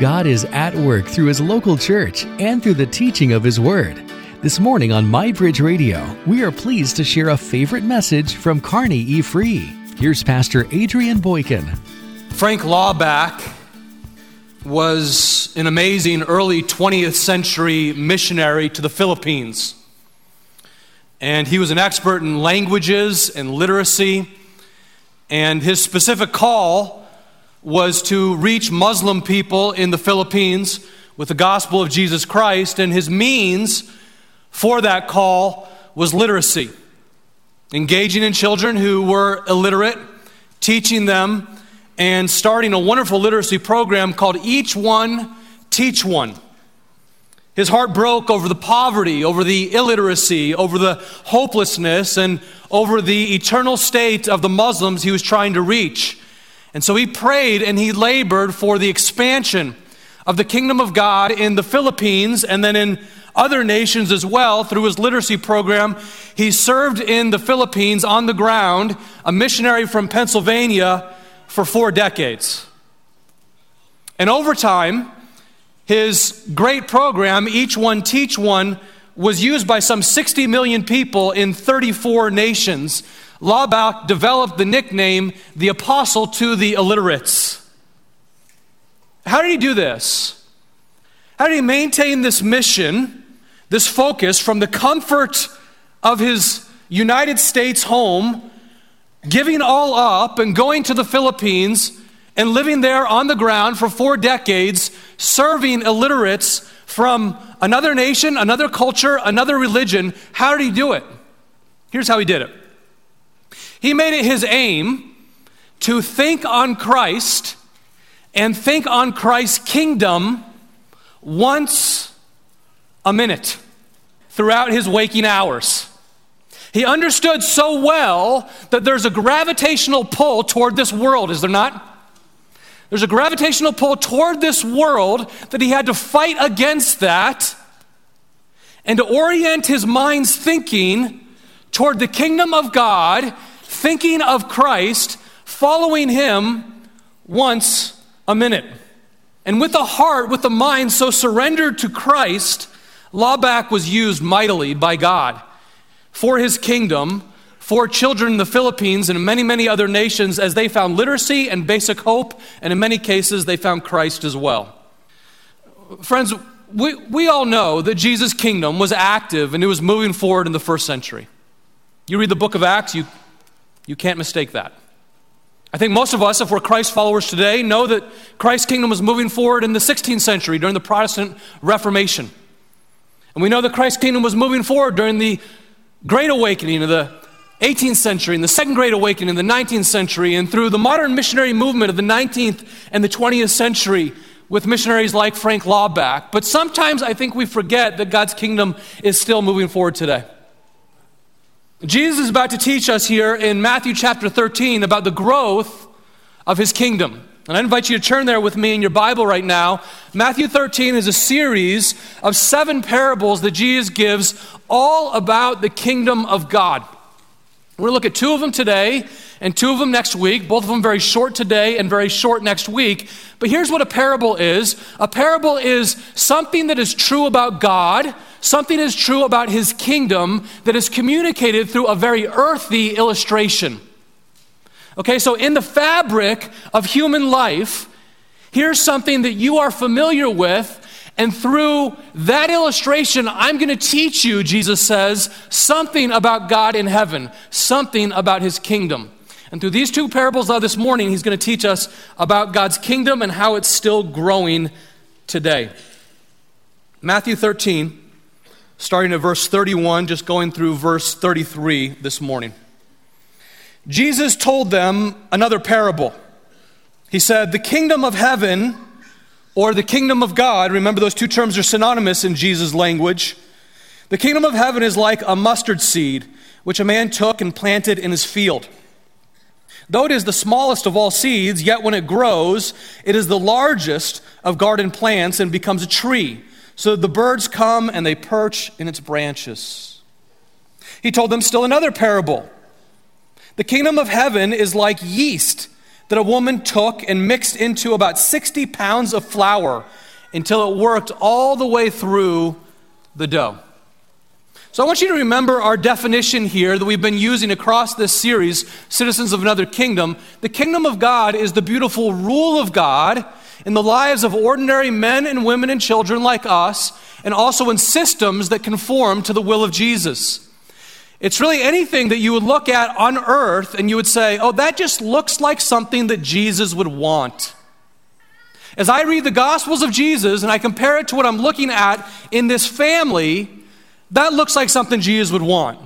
God is at work through His local church and through the teaching of His Word. This morning on MyBridge Radio, we are pleased to share a favorite message from Kearney E. Free. Here's Pastor Adrian Boykin. Frank Laubach was an amazing early 20th century missionary to the Philippines. And he was an expert in languages and literacy. And his specific call was to reach Muslim people in the Philippines with the gospel of Jesus Christ, and his means for that call was literacy. Engaging in children who were illiterate, teaching them, and starting a wonderful literacy program called Each One, Teach One. His heart broke over the poverty, over the illiteracy, over the hopelessness, and over the eternal state of the Muslims he was trying to reach. And so he prayed and he labored for the expansion of the kingdom of God in the Philippines and then in other nations as well through his literacy program. He served in the Philippines on the ground, a missionary from Pennsylvania, for four decades. And over time, his great program, Each One Teach One, was used by some 60 million people in 34 nations Laubach developed the nickname the apostle to the illiterates. How did he do this? How did he maintain this mission, this focus from the comfort of his United States home, giving all up and going to the Philippines and living there on the ground for four decades, serving illiterates from another nation, another culture, another religion? How did he do it? Here's how he did it. He made it his aim to think on Christ and think on Christ's kingdom once a minute throughout his waking hours. He understood so well that there's a gravitational pull toward this world, is there not? There's a gravitational pull toward this world that he had to fight against that and to orient his mind's thinking toward the kingdom of God thinking of Christ, following him once a minute. And with the heart, with the mind so surrendered to Christ, Laubach was used mightily by God for his kingdom, for children in the Philippines and many, many other nations as they found literacy and basic hope, and in many cases they found Christ as well. Friends, we, we all know that Jesus' kingdom was active and it was moving forward in the first century. You read the book of Acts, you you can't mistake that. I think most of us, if we're Christ followers today, know that Christ's kingdom was moving forward in the 16th century during the Protestant Reformation. And we know that Christ's kingdom was moving forward during the Great Awakening of the 18th century and the Second Great Awakening in the 19th century and through the modern missionary movement of the 19th and the 20th century with missionaries like Frank Laubach. But sometimes I think we forget that God's kingdom is still moving forward today. Jesus is about to teach us here in Matthew chapter 13 about the growth of his kingdom. And I invite you to turn there with me in your Bible right now. Matthew 13 is a series of seven parables that Jesus gives all about the kingdom of God. We're going to look at two of them today and two of them next week, both of them very short today and very short next week. But here's what a parable is a parable is something that is true about God, something is true about his kingdom that is communicated through a very earthy illustration. Okay, so in the fabric of human life, here's something that you are familiar with. And through that illustration, I'm going to teach you, Jesus says, something about God in heaven, something about his kingdom. And through these two parables of this morning, he's going to teach us about God's kingdom and how it's still growing today. Matthew 13, starting at verse 31, just going through verse 33 this morning. Jesus told them another parable. He said, The kingdom of heaven or the kingdom of God, remember those two terms are synonymous in Jesus' language. The kingdom of heaven is like a mustard seed, which a man took and planted in his field. Though it is the smallest of all seeds, yet when it grows, it is the largest of garden plants and becomes a tree. So the birds come and they perch in its branches. He told them still another parable. The kingdom of heaven is like yeast that a woman took and mixed into about 60 pounds of flour until it worked all the way through the dough. So I want you to remember our definition here that we've been using across this series, Citizens of Another Kingdom. The kingdom of God is the beautiful rule of God in the lives of ordinary men and women and children like us, and also in systems that conform to the will of Jesus. It's really anything that you would look at on earth and you would say, oh, that just looks like something that Jesus would want. As I read the Gospels of Jesus and I compare it to what I'm looking at in this family, that looks like something Jesus would want.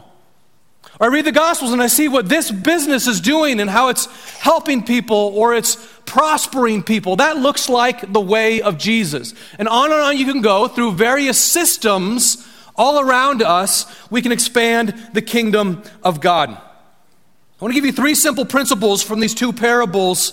Or I read the Gospels and I see what this business is doing and how it's helping people or it's prospering people. That looks like the way of Jesus. And on and on you can go through various systems all around us. We can expand the kingdom of God. I want to give you three simple principles from these two parables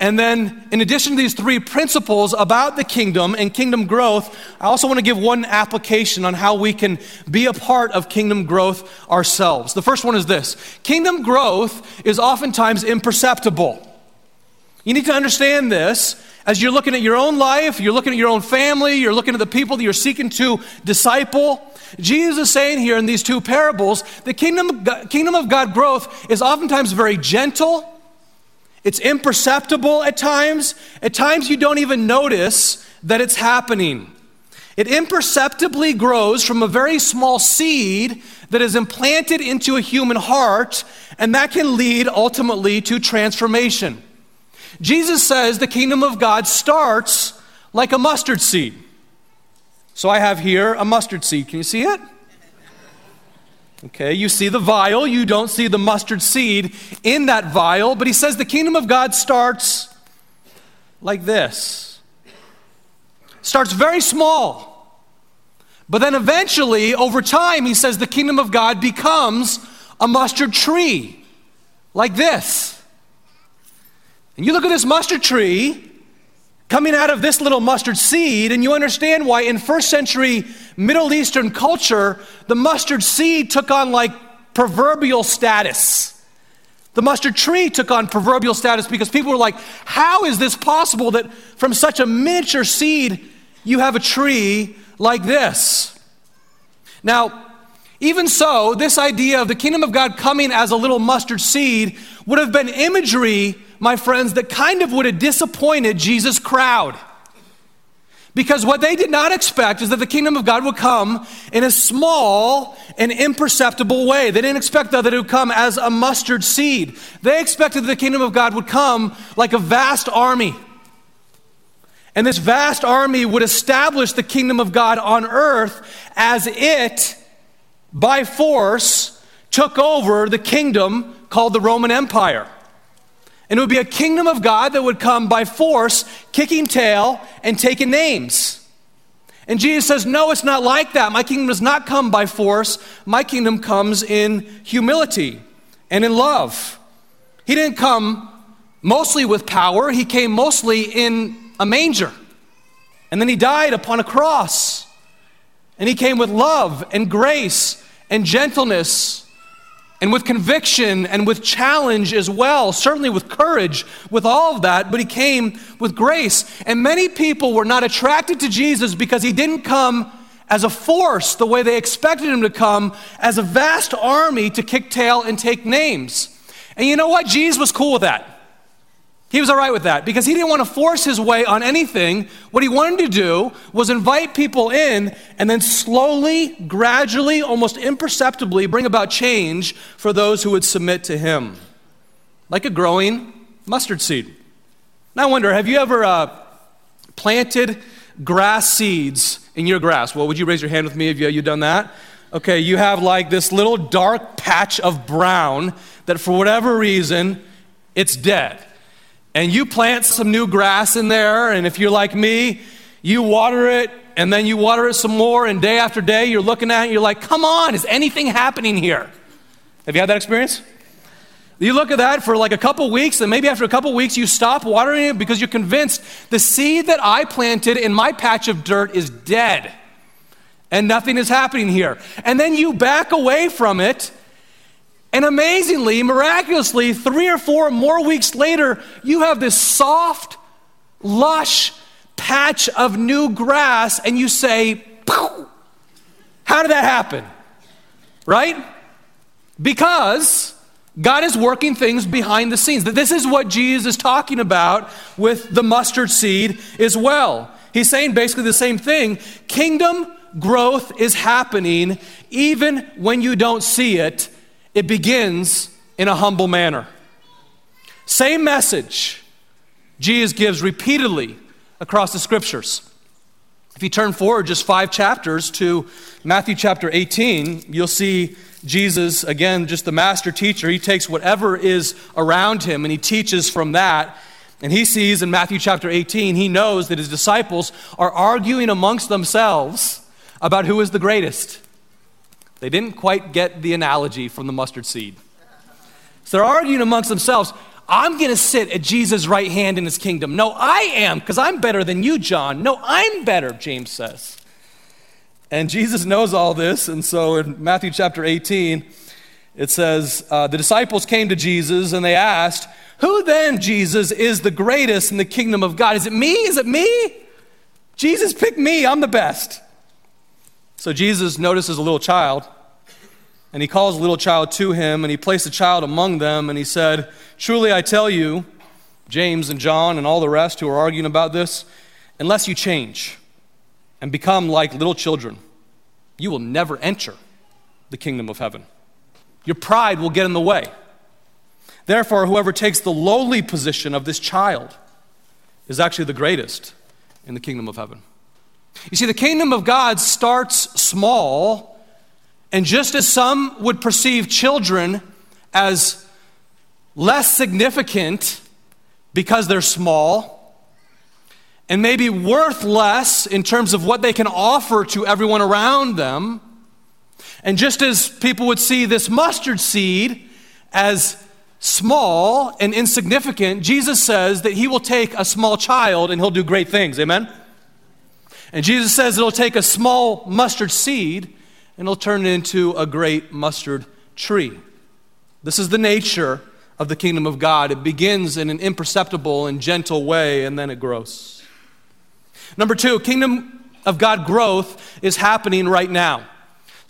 and then, in addition to these three principles about the kingdom and kingdom growth, I also want to give one application on how we can be a part of kingdom growth ourselves. The first one is this Kingdom growth is oftentimes imperceptible. You need to understand this as you're looking at your own life, you're looking at your own family, you're looking at the people that you're seeking to disciple. Jesus is saying here in these two parables, the kingdom, kingdom of God growth is oftentimes very gentle it's imperceptible at times. At times, you don't even notice that it's happening. It imperceptibly grows from a very small seed that is implanted into a human heart, and that can lead ultimately to transformation. Jesus says the kingdom of God starts like a mustard seed. So I have here a mustard seed. Can you see it? Okay, you see the vial, you don't see the mustard seed in that vial, but he says the kingdom of God starts like this. Starts very small. But then eventually, over time, he says the kingdom of God becomes a mustard tree like this. And you look at this mustard tree, coming out of this little mustard seed, and you understand why in first century Middle Eastern culture, the mustard seed took on like proverbial status. The mustard tree took on proverbial status because people were like, How is this possible that from such a miniature seed you have a tree like this? Now, even so, this idea of the kingdom of God coming as a little mustard seed would have been imagery my friends, that kind of would have disappointed Jesus' crowd. Because what they did not expect is that the kingdom of God would come in a small and imperceptible way. They didn't expect that it would come as a mustard seed. They expected that the kingdom of God would come like a vast army. And this vast army would establish the kingdom of God on earth as it, by force, took over the kingdom called the Roman Empire. And it would be a kingdom of God that would come by force, kicking tail and taking names. And Jesus says, No, it's not like that. My kingdom does not come by force. My kingdom comes in humility and in love. He didn't come mostly with power, he came mostly in a manger. And then he died upon a cross. And he came with love and grace and gentleness and with conviction and with challenge as well, certainly with courage, with all of that, but he came with grace. And many people were not attracted to Jesus because he didn't come as a force the way they expected him to come, as a vast army to kick tail and take names. And you know what? Jesus was cool with that. He was all right with that because he didn't want to force his way on anything. What he wanted to do was invite people in and then slowly, gradually, almost imperceptibly bring about change for those who would submit to him, like a growing mustard seed. Now, I wonder have you ever uh, planted grass seeds in your grass? Well, would you raise your hand with me if you, you've done that? Okay, you have like this little dark patch of brown that for whatever reason, it's dead and you plant some new grass in there, and if you're like me, you water it, and then you water it some more, and day after day, you're looking at it, and you're like, come on, is anything happening here? Have you had that experience? You look at that for like a couple weeks, and maybe after a couple weeks, you stop watering it because you're convinced the seed that I planted in my patch of dirt is dead, and nothing is happening here. And then you back away from it And amazingly, miraculously, three or four more weeks later, you have this soft, lush patch of new grass, and you say, Pow! How did that happen? Right? Because God is working things behind the scenes. This is what Jesus is talking about with the mustard seed as well. He's saying basically the same thing. Kingdom growth is happening even when you don't see it. It begins in a humble manner. Same message Jesus gives repeatedly across the scriptures. If you turn forward just five chapters to Matthew chapter 18, you'll see Jesus, again, just the master teacher. He takes whatever is around him and he teaches from that. And he sees in Matthew chapter 18, he knows that his disciples are arguing amongst themselves about who is the greatest. They didn't quite get the analogy from the mustard seed. So they're arguing amongst themselves. I'm going to sit at Jesus' right hand in his kingdom. No, I am, because I'm better than you, John. No, I'm better, James says. And Jesus knows all this. And so in Matthew chapter 18, it says, uh, The disciples came to Jesus and they asked, Who then, Jesus, is the greatest in the kingdom of God? Is it me? Is it me? Jesus, pick me. I'm the best. So Jesus notices a little child and he calls a little child to him, and he placed a child among them, and he said, Truly I tell you, James and John and all the rest who are arguing about this, unless you change and become like little children, you will never enter the kingdom of heaven. Your pride will get in the way. Therefore, whoever takes the lowly position of this child is actually the greatest in the kingdom of heaven. You see, the kingdom of God starts small and just as some would perceive children as less significant because they're small and maybe worth less in terms of what they can offer to everyone around them, and just as people would see this mustard seed as small and insignificant, Jesus says that he will take a small child and he'll do great things. Amen? And Jesus says it'll take a small mustard seed and it'll turn into a great mustard tree. This is the nature of the kingdom of God. It begins in an imperceptible and gentle way, and then it grows. Number two, kingdom of God growth is happening right now.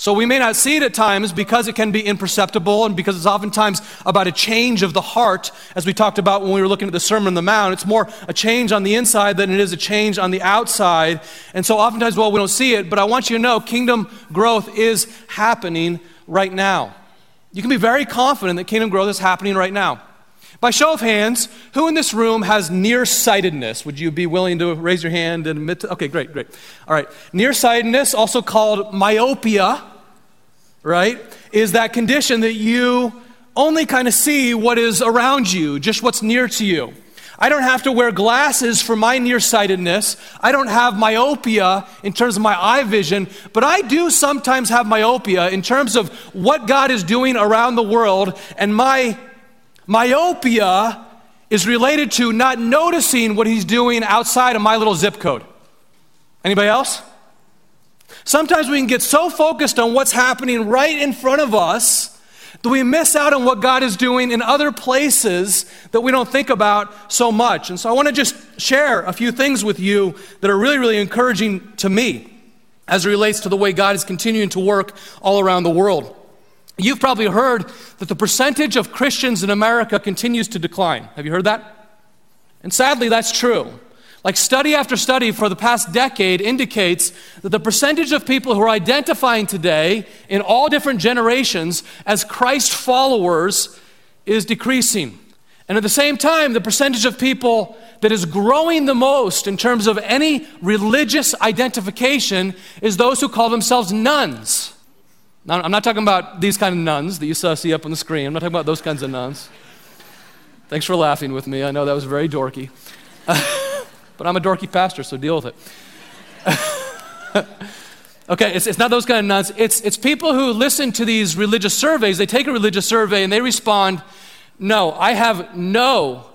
So we may not see it at times because it can be imperceptible and because it's oftentimes about a change of the heart, as we talked about when we were looking at the Sermon on the Mount. It's more a change on the inside than it is a change on the outside. And so oftentimes, well, we don't see it, but I want you to know kingdom growth is happening right now. You can be very confident that kingdom growth is happening right now. By show of hands, who in this room has nearsightedness? Would you be willing to raise your hand and admit to? Okay, great, great. All right. Nearsightedness, also called myopia, right, is that condition that you only kind of see what is around you, just what's near to you. I don't have to wear glasses for my nearsightedness. I don't have myopia in terms of my eye vision, but I do sometimes have myopia in terms of what God is doing around the world and my Myopia is related to not noticing what he's doing outside of my little zip code. Anybody else? Sometimes we can get so focused on what's happening right in front of us that we miss out on what God is doing in other places that we don't think about so much. And so I want to just share a few things with you that are really, really encouraging to me as it relates to the way God is continuing to work all around the world. You've probably heard that the percentage of Christians in America continues to decline. Have you heard that? And sadly, that's true. Like study after study for the past decade indicates that the percentage of people who are identifying today in all different generations as Christ followers is decreasing. And at the same time, the percentage of people that is growing the most in terms of any religious identification is those who call themselves nones. Now, I'm not talking about these kind of nuns that you saw see up on the screen. I'm not talking about those kinds of nuns. Thanks for laughing with me. I know that was very dorky. but I'm a dorky pastor, so deal with it. okay, it's, it's not those kind of nuns. It's, it's people who listen to these religious surveys. They take a religious survey and they respond, No, I have no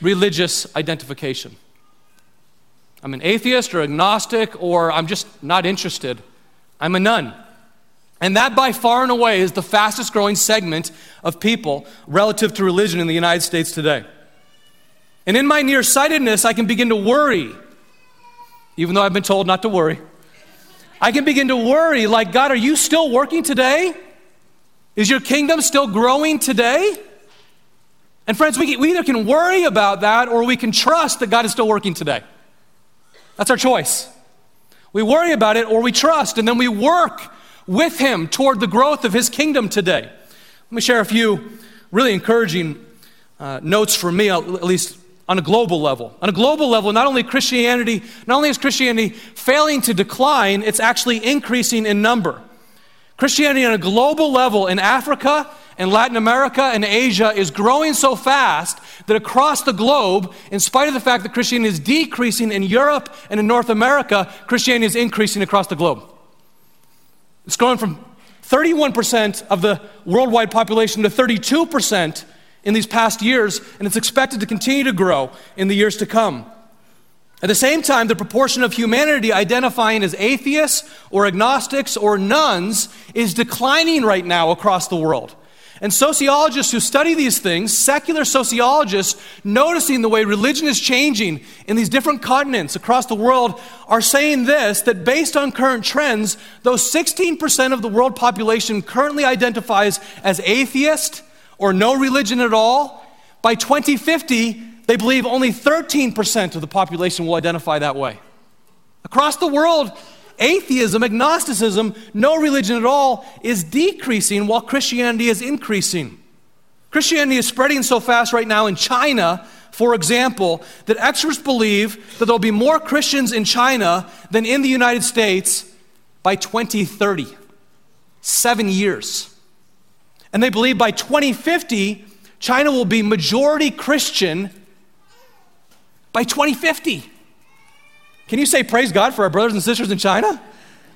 religious identification. I'm an atheist or agnostic, or I'm just not interested. I'm a none. And that by far and away is the fastest growing segment of people relative to religion in the United States today. And in my nearsightedness, I can begin to worry, even though I've been told not to worry. I can begin to worry like, God, are you still working today? Is your kingdom still growing today? And friends, we, either can worry about that or we can trust that God is still working today. That's our choice. We worry about it or we trust, and then we work with Him toward the growth of His kingdom today. Let me share a few really encouraging uh, notes for me, at least on a global level. On a global level, not only Christianity, not only is Christianity failing to decline, it's actually increasing in number. Christianity on a global level in Africa and Latin America and Asia is growing so fast that across the globe, in spite of the fact that Christianity is decreasing in Europe and in North America, Christianity is increasing across the globe. It's growing from 31% of the worldwide population to 32% in these past years, and it's expected to continue to grow in the years to come. At the same time, the proportion of humanity identifying as atheists or agnostics or nones is declining right now across the world. And sociologists who study these things, secular sociologists, noticing the way religion is changing in these different continents across the world, are saying this that based on current trends, though 16% of the world population currently identifies as atheist or no religion at all, by 2050, they believe only 13% of the population will identify that way. Across the world, atheism, agnosticism, no religion at all, is decreasing while Christianity is increasing. Christianity is spreading so fast right now in China, for example, that experts believe that there'll be more Christians in China than in the United States by 2030. Seven years. And they believe by 2050, China will be majority Christian by 2050. Can you say praise God for our brothers and sisters in China?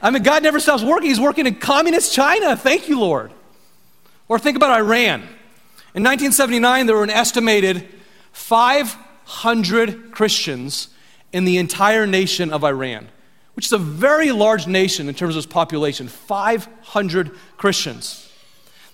I mean, God never stops working. He's working in communist China. Thank you, Lord. Or think about Iran. In 1979, there were an estimated 500 Christians in the entire nation of Iran, which is a very large nation in terms of its population 500 Christians.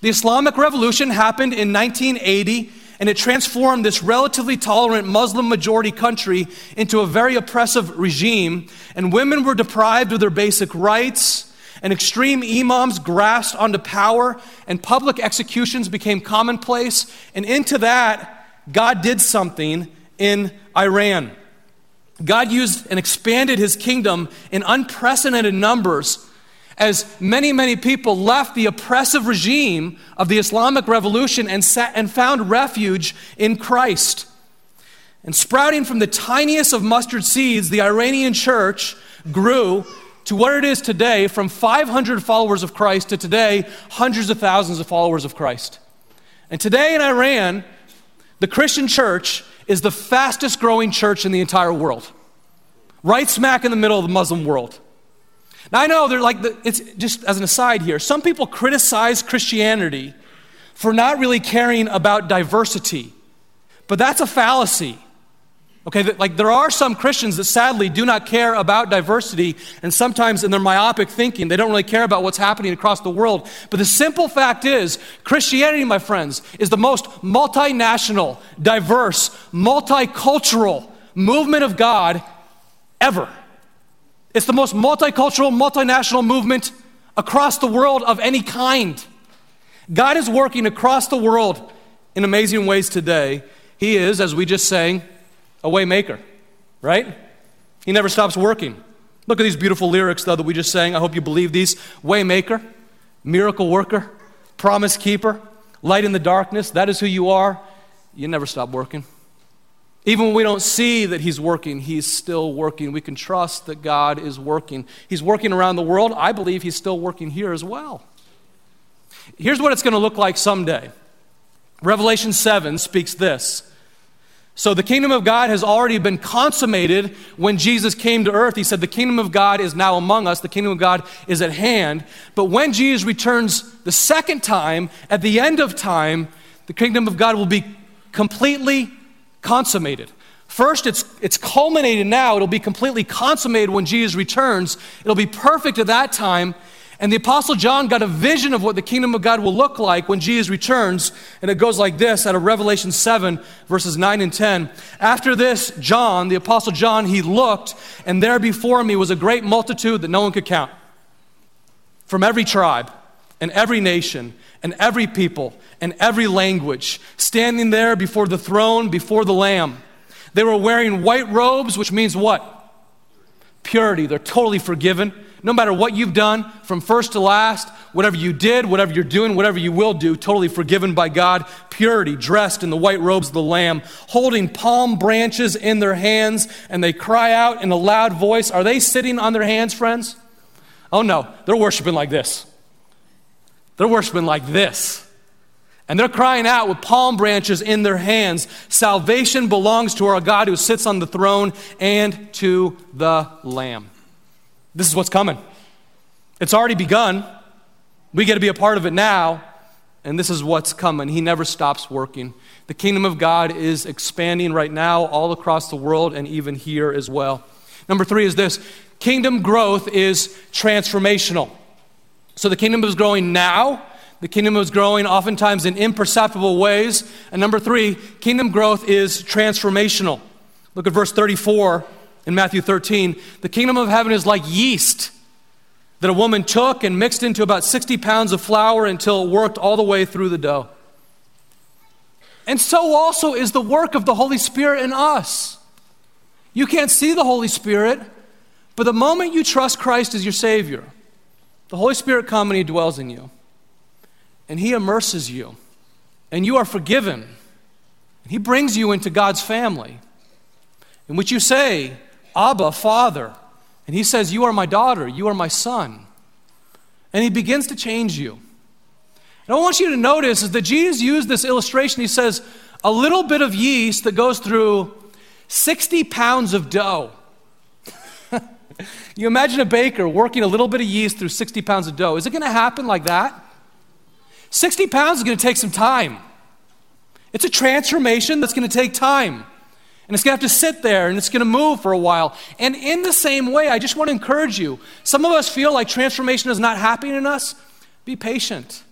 The Islamic Revolution happened in 1980 and it transformed this relatively tolerant Muslim majority country into a very oppressive regime, and women were deprived of their basic rights, and extreme imams grasped onto power, and public executions became commonplace, and into that, God did something in Iran. God used and expanded his kingdom in unprecedented numbers as many, many people left the oppressive regime of the Islamic Revolution and, sat, and found refuge in Christ. And sprouting from the tiniest of mustard seeds, the Iranian church grew to what it is today from 500 followers of Christ to today, hundreds of thousands of followers of Christ. And today in Iran, the Christian church is the fastest growing church in the entire world, right smack in the middle of the Muslim world. Now, I know they're like, the, it's just as an aside here, some people criticize Christianity for not really caring about diversity, but that's a fallacy. Okay, like there are some Christians that sadly do not care about diversity, and sometimes in their myopic thinking, they don't really care about what's happening across the world. But the simple fact is, Christianity, my friends, is the most multinational, diverse, multicultural movement of God ever. It's the most multicultural, multinational movement across the world of any kind. God is working across the world in amazing ways today. He is, as we just sang, a waymaker, right? He never stops working. Look at these beautiful lyrics, though, that we just sang. I hope you believe these. Waymaker, miracle worker, promise keeper, light in the darkness. That is who you are. You never stop working. Even when we don't see that He's working, He's still working. We can trust that God is working. He's working around the world. I believe He's still working here as well. Here's what it's going to look like someday Revelation 7 speaks this. So the kingdom of God has already been consummated when Jesus came to earth. He said, The kingdom of God is now among us, the kingdom of God is at hand. But when Jesus returns the second time, at the end of time, the kingdom of God will be completely consummated. First, it's, it's culminated now. It'll be completely consummated when Jesus returns. It'll be perfect at that time. And the Apostle John got a vision of what the kingdom of God will look like when Jesus returns. And it goes like this out of Revelation 7, verses 9 and 10. After this, John, the Apostle John, he looked, and there before me was a great multitude that no one could count from every tribe and every nation and every people and every language, standing there before the throne, before the Lamb. They were wearing white robes, which means what? Purity. They're totally forgiven no matter what you've done from first to last, whatever you did, whatever you're doing, whatever you will do, totally forgiven by God. Purity, dressed in the white robes of the Lamb, holding palm branches in their hands, and they cry out in a loud voice. Are they sitting on their hands, friends? Oh no, they're worshiping like this. They're worshiping like this. And they're crying out with palm branches in their hands Salvation belongs to our God who sits on the throne and to the Lamb. This is what's coming. It's already begun. We get to be a part of it now, and this is what's coming. He never stops working. The kingdom of God is expanding right now all across the world and even here as well. Number three is this kingdom growth is transformational. So the kingdom is growing now. The kingdom is growing oftentimes in imperceptible ways. And number three, kingdom growth is transformational. Look at verse 34 in Matthew 13, the kingdom of heaven is like yeast that a woman took and mixed into about 60 pounds of flour until it worked all the way through the dough. And so also is the work of the Holy Spirit in us. You can't see the Holy Spirit, but the moment you trust Christ as your Savior, the Holy Spirit comes and He dwells in you. And He immerses you. And you are forgiven. He brings you into God's family, in which you say, Abba, Father. And he says, You are my daughter, you are my son. And he begins to change you. And I want you to notice is that Jesus used this illustration. He says, A little bit of yeast that goes through 60 pounds of dough. You imagine a baker working a little bit of yeast through 60 pounds of dough. Is it going to happen like that? 60 pounds is going to take some time. It's a transformation that's going to take time. And it's going to have to sit there and it's going to move for a while. And in the same way, I just want to encourage you. Some of us feel like transformation is not happening in us. Be patient.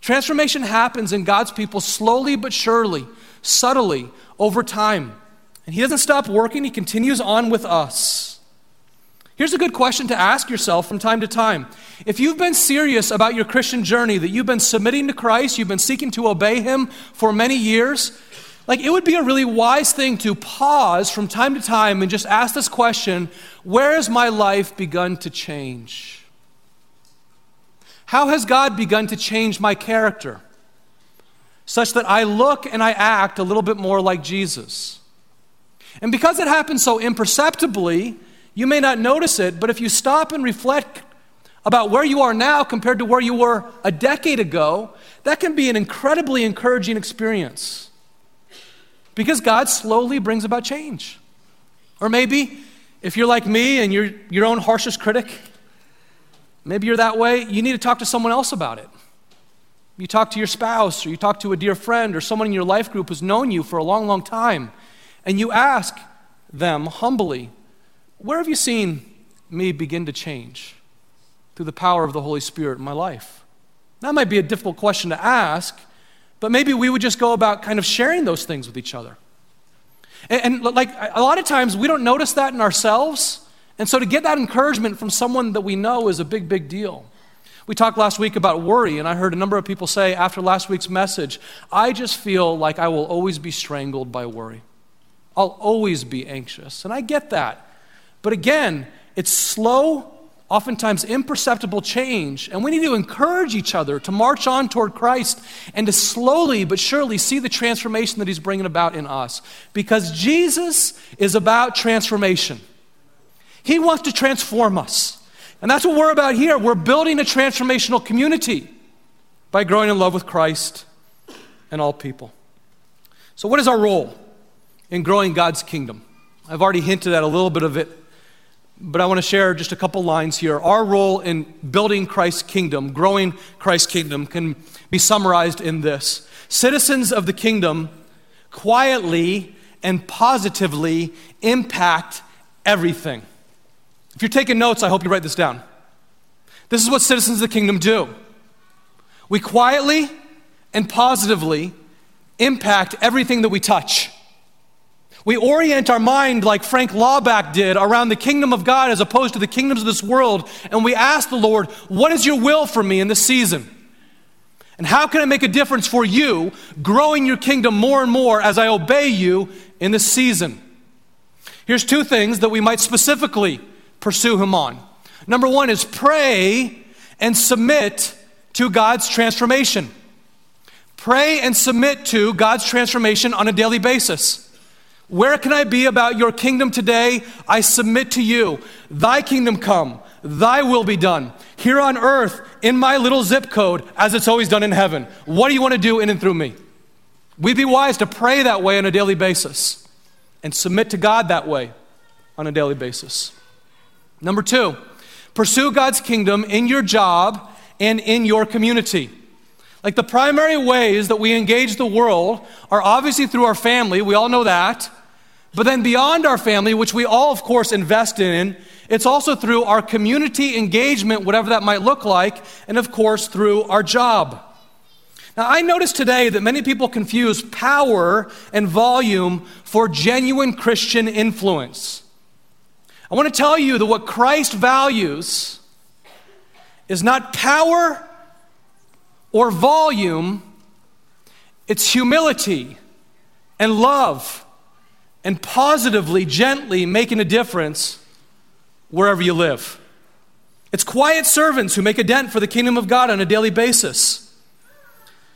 Transformation happens in God's people slowly but surely, subtly, over time. And He doesn't stop working, He continues on with us. Here's a good question to ask yourself from time to time. If you've been serious about your Christian journey, that you've been submitting to Christ, you've been seeking to obey Him for many years, like, it would be a really wise thing to pause from time to time and just ask this question Where has my life begun to change? How has God begun to change my character such that I look and I act a little bit more like Jesus? And because it happens so imperceptibly, you may not notice it, but if you stop and reflect about where you are now compared to where you were a decade ago, that can be an incredibly encouraging experience. Because God slowly brings about change. Or maybe if you're like me and you're your own harshest critic, maybe you're that way, you need to talk to someone else about it. You talk to your spouse, or you talk to a dear friend, or someone in your life group who's known you for a long, long time, and you ask them humbly, Where have you seen me begin to change through the power of the Holy Spirit in my life? That might be a difficult question to ask, but maybe we would just go about kind of sharing those things with each other. And, and, like a lot of times we don't notice that in ourselves. And so to get that encouragement from someone that we know is a big, big deal. We talked last week about worry, and I heard a number of people say after last week's message, I just feel like I will always be strangled by worry. I'll always be anxious. And I get that. But again, it's slow oftentimes imperceptible change. And we need to encourage each other to march on toward Christ and to slowly but surely see the transformation that He's bringing about in us. Because Jesus is about transformation, He wants to transform us. And that's what we're about here. We're building a transformational community by growing in love with Christ and all people. So, what is our role in growing God's kingdom? I've already hinted at a little bit of it but I want to share just a couple lines here. Our role in building Christ's kingdom, growing Christ's kingdom, can be summarized in this Citizens of the kingdom quietly and positively impact everything. If you're taking notes, I hope you write this down. This is what citizens of the kingdom do. We quietly and positively impact everything that we touch. We orient our mind like Frank Laubach did around the kingdom of God as opposed to the kingdoms of this world, and we ask the Lord, What is your will for me in this season? And how can I make a difference for you, growing your kingdom more and more as I obey you in this season? Here's two things that we might specifically pursue Him on. Number one is pray and submit to God's transformation. Pray and submit to God's transformation on a daily basis. Where can I be about your kingdom today? I submit to you. Thy kingdom come, thy will be done, here on earth, in my little zip code, as it's always done in heaven. What do you want to do in and through me? We'd be wise to pray that way on a daily basis and submit to God that way on a daily basis. Number two, pursue God's kingdom in your job and in your community. Like the primary ways that we engage the world are obviously through our family, we all know that. But then beyond our family, which we all, of course, invest in, it's also through our community engagement, whatever that might look like, and of course, through our job. Now, I notice today that many people confuse power and volume for genuine Christian influence. I want to tell you that what Christ values is not power or volume, it's humility and love and positively, gently making a difference wherever you live. It's quiet servants who make a dent for the kingdom of God on a daily basis.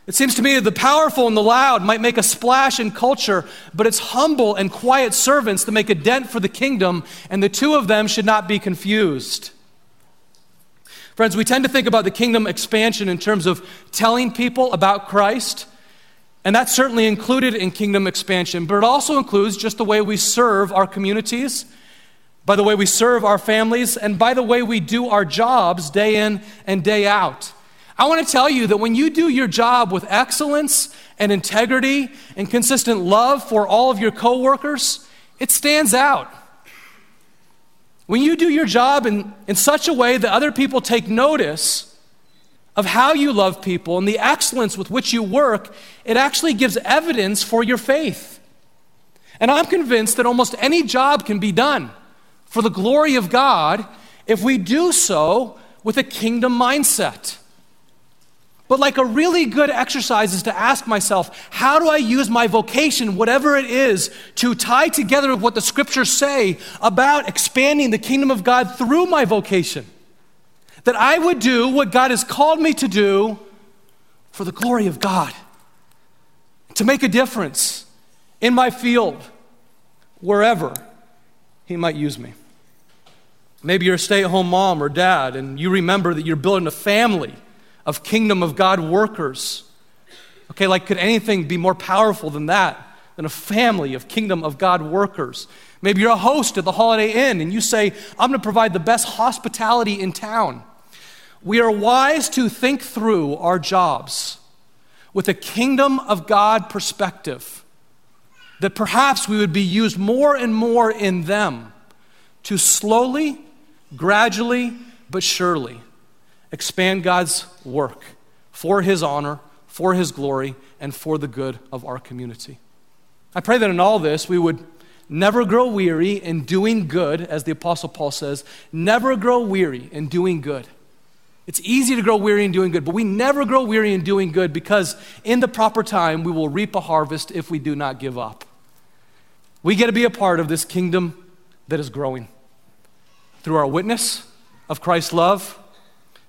It seems to me that the powerful and the loud might make a splash in culture, but it's humble and quiet servants that make a dent for the kingdom, and the two of them should not be confused. Friends, we tend to think about the kingdom expansion in terms of telling people about Christ, and that's certainly included in kingdom expansion, but it also includes just the way we serve our communities, by the way we serve our families, and by the way we do our jobs day in and day out. I want to tell you that when you do your job with excellence and integrity and consistent love for all of your coworkers, it stands out. When you do your job in, in such a way that other people take notice of how you love people and the excellence with which you work, it actually gives evidence for your faith. And I'm convinced that almost any job can be done for the glory of God if we do so with a kingdom mindset. But, like a really good exercise is to ask myself, how do I use my vocation, whatever it is, to tie together what the scriptures say about expanding the kingdom of God through my vocation? That I would do what God has called me to do for the glory of God, to make a difference in my field, wherever He might use me. Maybe you're a stay at home mom or dad, and you remember that you're building a family of kingdom of God workers. Okay, like could anything be more powerful than that? Than a family of kingdom of God workers. Maybe you're a host at the Holiday Inn and you say, I'm going to provide the best hospitality in town. We are wise to think through our jobs with a kingdom of God perspective, that perhaps we would be used more and more in them to slowly, gradually, but surely expand God's work for His honor, for His glory, and for the good of our community. I pray that in all this we would never grow weary in doing good, as the Apostle Paul says, never grow weary in doing good. It's easy to grow weary in doing good, but we never grow weary in doing good because in the proper time we will reap a harvest if we do not give up. We get to be a part of this kingdom that is growing through our witness of Christ's love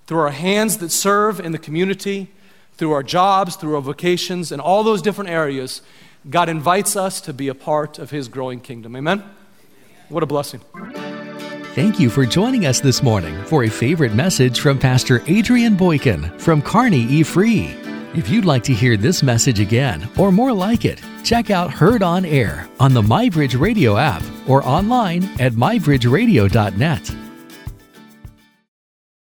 through our hands that serve in the community, through our jobs, through our vocations, and all those different areas, God invites us to be a part of His growing kingdom. Amen? What a blessing. Thank you for joining us this morning for a favorite message from Pastor Adrian Boykin from Kearney E. Free. If you'd like to hear this message again or more like it, check out Heard on Air on the MyBridge Radio app or online at mybridgeradio.net.